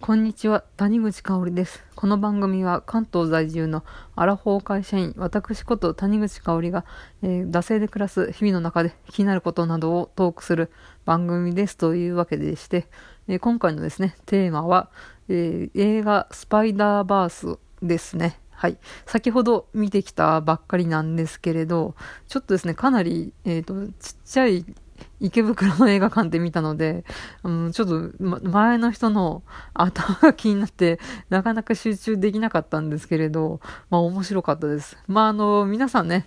こんにちは、谷口香織です。この番組は関東在住のアラフォー会社員、私こと谷口香織が、えー、惰性で暮らす日々の中で気になることなどをトークする番組ですというわけでして、えー、今回のですね、テーマは、えー、映画スパイダーバースですね。はい。先ほど見てきたばっかりなんですけれど、ちょっとですね、かなり、えっ、と、ちっちゃい池袋の映画館で見たので、うん、ちょっと、ま、前の人の頭が気になって、なかなか集中できなかったんですけれど、まあ面白かったです。まああの、皆さんね、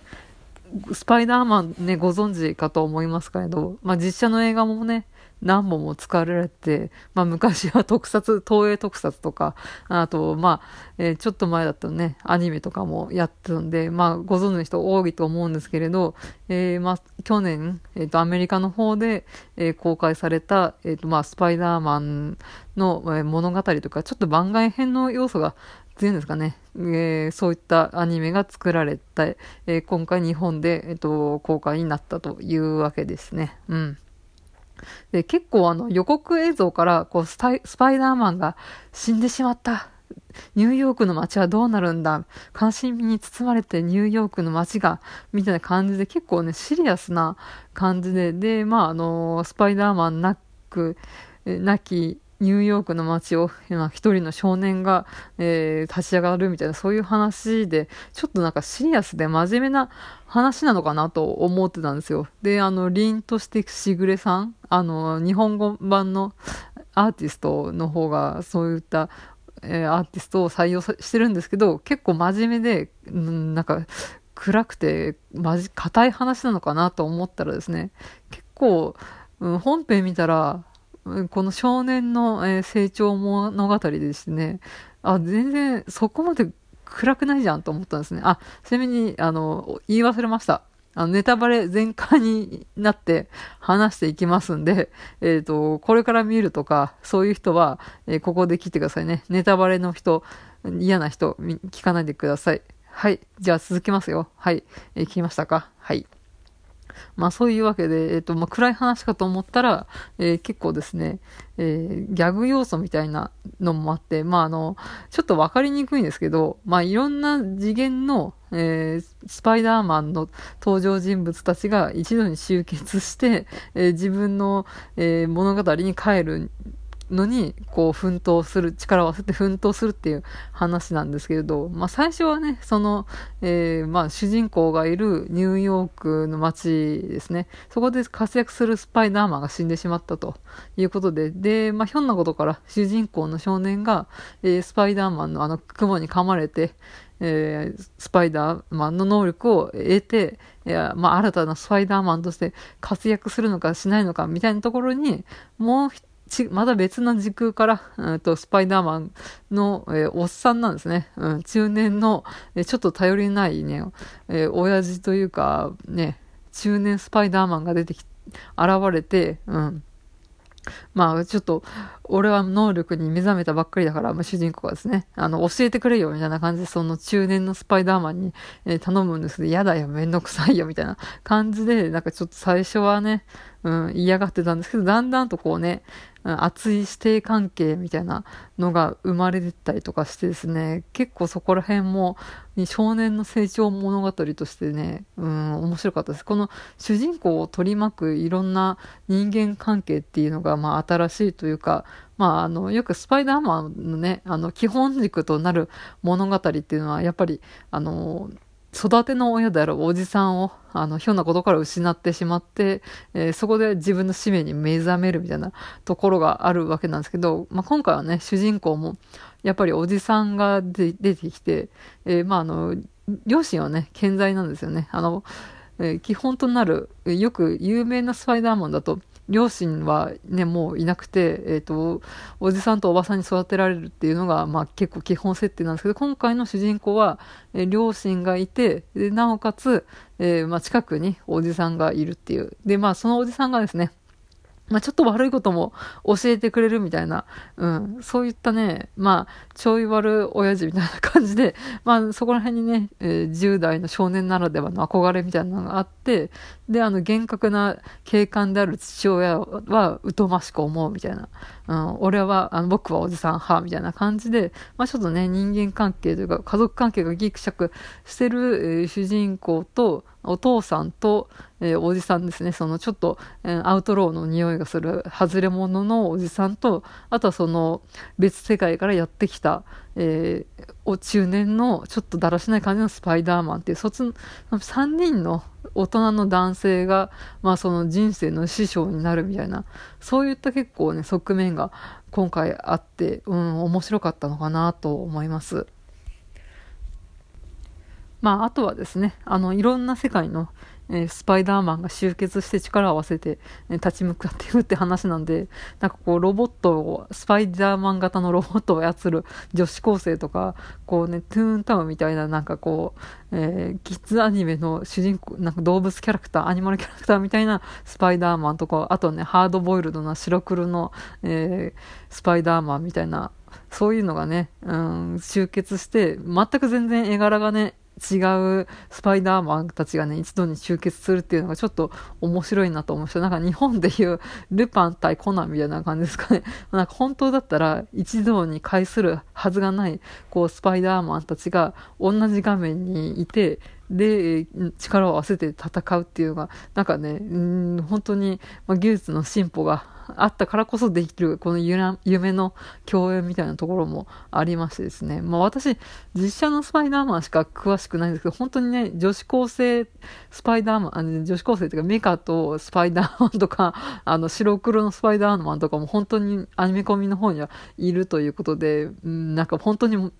スパイダーマンね、ご存知かと思いますけれど、まあ実写の映画もね、何本も使われて、まあ昔は特撮、東映特撮とか、あと、まあ、えー、ちょっと前だったね、アニメとかもやってたんで、まあご存知の人多いと思うんですけれど、えー、まあ去年、えっ、ー、とアメリカの方で、えー、公開された、えっ、とまあスパイダーマンの、えー、物語とか、ちょっと番外編の要素がっていうんですかね、えー、そういったアニメが作られた、えー、今回日本で、えっ、と、公開になったというわけですね。うん。で、結構あの予告映像からこうスパイダーマンが死んでしまった。ニューヨークの街はどうなるんだ悲しみに包まれてニューヨークの街が、みたいな感じで結構ね、シリアスな感じで、で、まああの、スパイダーマンなく、なきニューヨークの街を一人の少年が、えー、立ち上がるみたいなそういう話でちょっとなんかシリアスで真面目な話なのかなと思ってたんですよ。であの凛としてしぐれさんあの日本語版のアーティストの方がそういったえー、アーティストを採用してるんですけど結構真面目で、うん、なんか暗くてまじ硬い話なのかなと思ったらですね結構、うん、本編見たらこの少年の、え、成長物語でしてね、あ、全然そこまで暗くないじゃんと思ったんですね。あ、ちなみに、あの、言い忘れました。あの、ネタバレ全開になって話していきますんで、えっ、ー、と、これから見るとか、そういう人は、えー、ここで切ってくださいね。ネタバレの人、嫌な人、聞かないでください。はい。じゃあ続きますよ。はい。えー、聞きましたか？はい。まあそういうわけで、えっ、ー、と、まあ暗い話かと思ったら、えー、結構ですね、えー、ギャグ要素みたいなのもあって、まああの、ちょっとわかりにくいんですけど、まあいろんな次元の、えー、スパイダーマンの登場人物たちが一度に集結して、えー、自分の、えー、物語に帰るのに、こう、奮闘する、力を合わせて奮闘するっていう話なんですけれど、まあ、最初はね、その、えー、まあ、主人公がいるニューヨークの街ですね、そこで活躍するスパイダーマンが死んでしまったということで、で、まあ、ひょんなことから主人公の少年が、えー、スパイダーマンのあの雲に噛まれて、えー、スパイダーマンの能力を得て、いやまあ、新たなスパイダーマンとして活躍するのかしないのかみたいなところに、もう一ち、また別の時空から、うんと、スパイダーマンの、えー、おっさんなんですね。うん、中年の、え、ちょっと頼りないね、えー、親父というか、ね、中年スパイダーマンが出てき、現れて、うん。まあ、ちょっと、俺は能力に目覚めたばっかりだから、まあ、主人公がですね、あの、教えてくれよ、みたいな感じで、その中年のスパイダーマンに、え、頼むんですけど、嫌だよ、めんどくさいよ、みたいな感じで、なんかちょっと最初はね、うん、嫌がってたんですけど、だんだんとこうね、熱い師弟関係みたいなのが生まれてたりとかしてですね、結構そこら辺も少年の成長物語としてね、うん、面白かったです。この主人公を取り巻くいろんな人間関係っていうのが、まあ新しいというか、まああの、よくスパイダーマンのね、あの、基本軸となる物語っていうのは、やっぱり、あの、育ての親であるおじさんを、あの、ひょんなことから失ってしまって、えー、そこで自分の使命に目覚めるみたいなところがあるわけなんですけど、まあ、今回はね、主人公も、やっぱりおじさんが出てきて、えー、まあ、あの、両親はね、健在なんですよね。あの、えー、基本となる、よく有名なスパイダーマンだと、両親はね、もういなくて、えっ、ー、と、おじさんとおばさんに育てられるっていうのが、まあ結構基本設定なんですけど、今回の主人公は、えー、両親がいて、でなおかつ、えー、まあ近くにおじさんがいるっていう。で、まあそのおじさんがですね、まあ、ちょっと悪いことも教えてくれるみたいな、うん、そういったね、まあ、ちょい悪親父みたいな感じで、まあ、そこら辺にね、えー、10代の少年ならではの憧れみたいなのがあって、で、あの、厳格な警官である父親は疎ましく思うみたいな。うん、俺は、あの、僕はおじさん派みたいな感じで、まあちょっとね、人間関係というか、家族関係がギクシャクしてる、えー、主人公と、お父さんと、えー、おじさんですね、そのちょっと、えー、アウトローの匂いがする外れ者のおじさんと、あとはその別世界からやってきた、えー、お中年のちょっとだらしない感じのスパイダーマンっていう、そつ、3人の大人の男性が、まあその人生の師匠になるみたいな、そういった結構ね、側面が今回あって、うん、面白かったのかなと思います。まあ、あとはですね、あの、いろんな世界の、えー、スパイダーマンが集結して力を合わせて、え、立ち向かっていくって話なんで、なんかこう、ロボットを、スパイダーマン型のロボットを操る女子高生とか、こうね、トゥーンタウンみたいな、なんかこう、えー、キッズアニメの主人公、なんか動物キャラクター、アニマルキャラクターみたいなスパイダーマンとか、あとね、ハードボイルドな白黒の、え、スパイダーマンみたいな、そういうのがね、うん、集結して、全く全然絵柄がね、違うスパイダーマンたちがね、一度に集結するっていうのがちょっと面白いなと思うし、なんか日本でいうルパン対コナンみたいな感じですかね。なんか本当だったら一堂に会するはずがない、こうスパイダーマンたちが同じ画面にいて、で、力を合わせて戦うっていうのが、なんかね、うん、本当に、まあ、技術の進歩があったからこそできる、この夢の共演みたいなところもありましてですね。まあ私、実写のスパイダーマンしか詳しくないんですけど、本当にね、女子高生スパイダーマン、あの女子高生っていうかメカとスパイダーマンとか、あの白黒のスパイダーマンとかも本当にアニメコミの方にはいるということで、うん、なんか本当に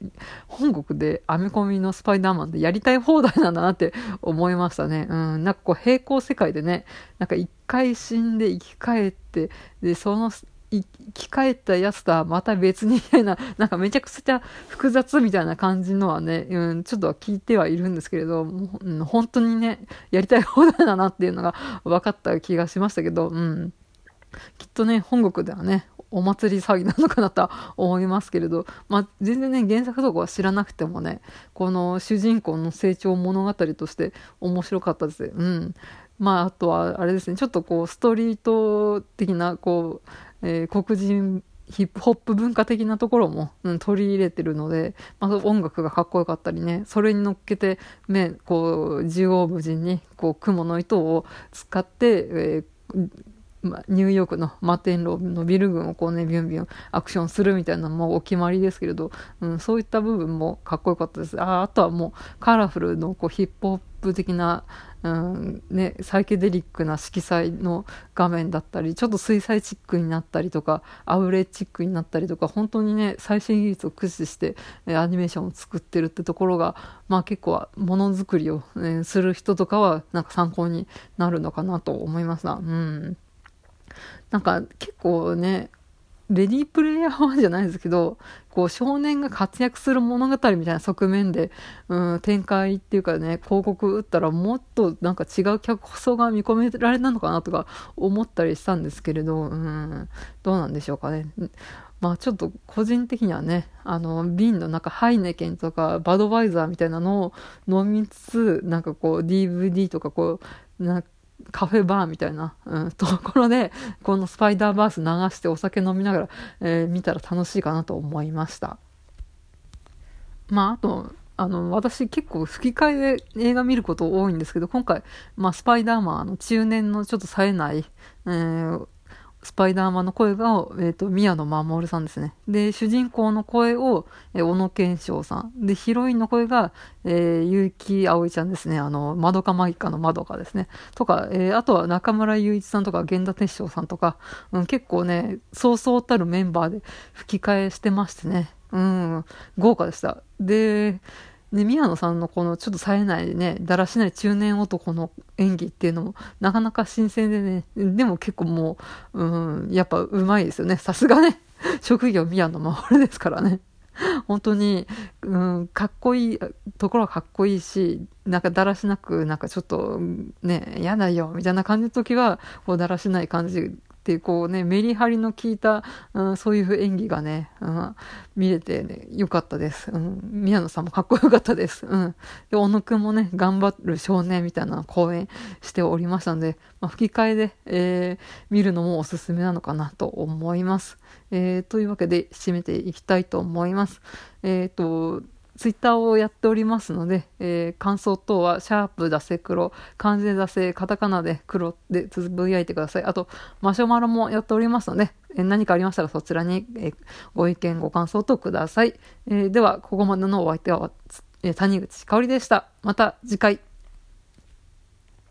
本国でアメコミのスパイダーマンでやりたい放題なんだなって思いましたね。うん、なんかこう平行世界でね、なんか一回死んで生き返って、で、その生き返ったやつとはまた別にみたいな、なんかめちゃくちゃ複雑みたいな感じのはね、うん、ちょっと聞いてはいるんですけれど、もうん、本当にね、やりたい放題だなっていうのが分かった気がしましたけど、うん。きっとね、本国ではね、お祭り騒ぎなのかなとは思いますけれど、まあ、全然ね、原作とかは知らなくてもね、この主人公の成長物語として面白かったです。うん。まあ、あとは、あれですね、ちょっとこう、ストリート的な、こう、えー、黒人ヒップホップ文化的なところも、うん、取り入れてるので、まあ、音楽がかっこよかったりね、それに乗っけて、ね、こう、縦横無尽に、こう、雲の糸を使って、えーま、ニューヨークの摩天楼のビル群をこうね、ビュンビュンアクションするみたいなのもお決まりですけれど、うん、そういった部分もかっこよかったです。ああとはもうカラフルのこうヒップホップ的な、うんね、サイケデリックな色彩の画面だったり、ちょっと水彩チックになったりとか、アウレチックになったりとか、本当にね、最新技術を駆使して、アニメーションを作ってるってところが、まあ結構ものづくりを、ね、する人とかは、なんか参考になるのかなと思いますが、うん。なんか結構ね、レディープレイヤー1じゃないですけど、こう少年が活躍する物語みたいな側面で、うん、展開っていうかね、広告打ったらもっとなんか違う客層が見込められたのかなとか思ったりしたんですけれど、うん、どうなんでしょうかね。まあちょっと個人的にはね、あの、瓶の中ハイネケンとかバドバイザーみたいなのを飲みつつ、なんかこう DVD とかこう、なカフェバーみたいな、うん、ところで、このスパイダーバース流してお酒飲みながら、えー、見たら楽しいかなと思いました。まあ、あと、あの、私結構吹き替えで映画見ること多いんですけど、今回、まあ、スパイダーマン、の中年のちょっと冴えない、えー、スパイダーマンの声が、えっ、ー、と、宮野真守さんですね。で、主人公の声を、えー、小野賢章さん。で、ヒロインの声が、えー、結城葵ちゃんですね。あの、まどかマギカのまどかですね。とか、えー、あとは中村雄一さんとか、源田鉄章さんとか、うん、結構ね、そうそうたるメンバーで吹き替えしてましてね。うん、豪華でした。で、で、宮野さんのこのちょっと冴えないね、だらしない中年男の演技っていうのもなかなか新鮮でね、でも結構もう、うん、やっぱうまいですよね。さすがね、職業宮野真守ですからね。本当に、うん、かっこいい、ところはかっこいいし、なんかだらしなく、なんかちょっと、ね、嫌だよ、みたいな感じの時は、こうだらしない感じっていう、こうね、メリハリの効いた、うん、そういう演技がね、うん、見れてね、よかったです。うん、宮野さんもかっこよかったです。うん。で、小野くんもね、頑張る少年みたいな講演しておりましたので、まあ、吹き替えで、えー、見るのもおすすめなのかなと思います。えー、というわけで、締めていきたいと思います。えっ、ー、と、ツイッターをやっておりますので、えー、感想等は、シャープ出せ黒、漢字で出せ、カタカナで黒でつぶやいてください。あと、マシュマロもやっておりますので、えー、何かありましたらそちらに、えー、ご意見、ご感想とください。えー、では、ここまでのお相手は、えー、谷口香里でした。また次回。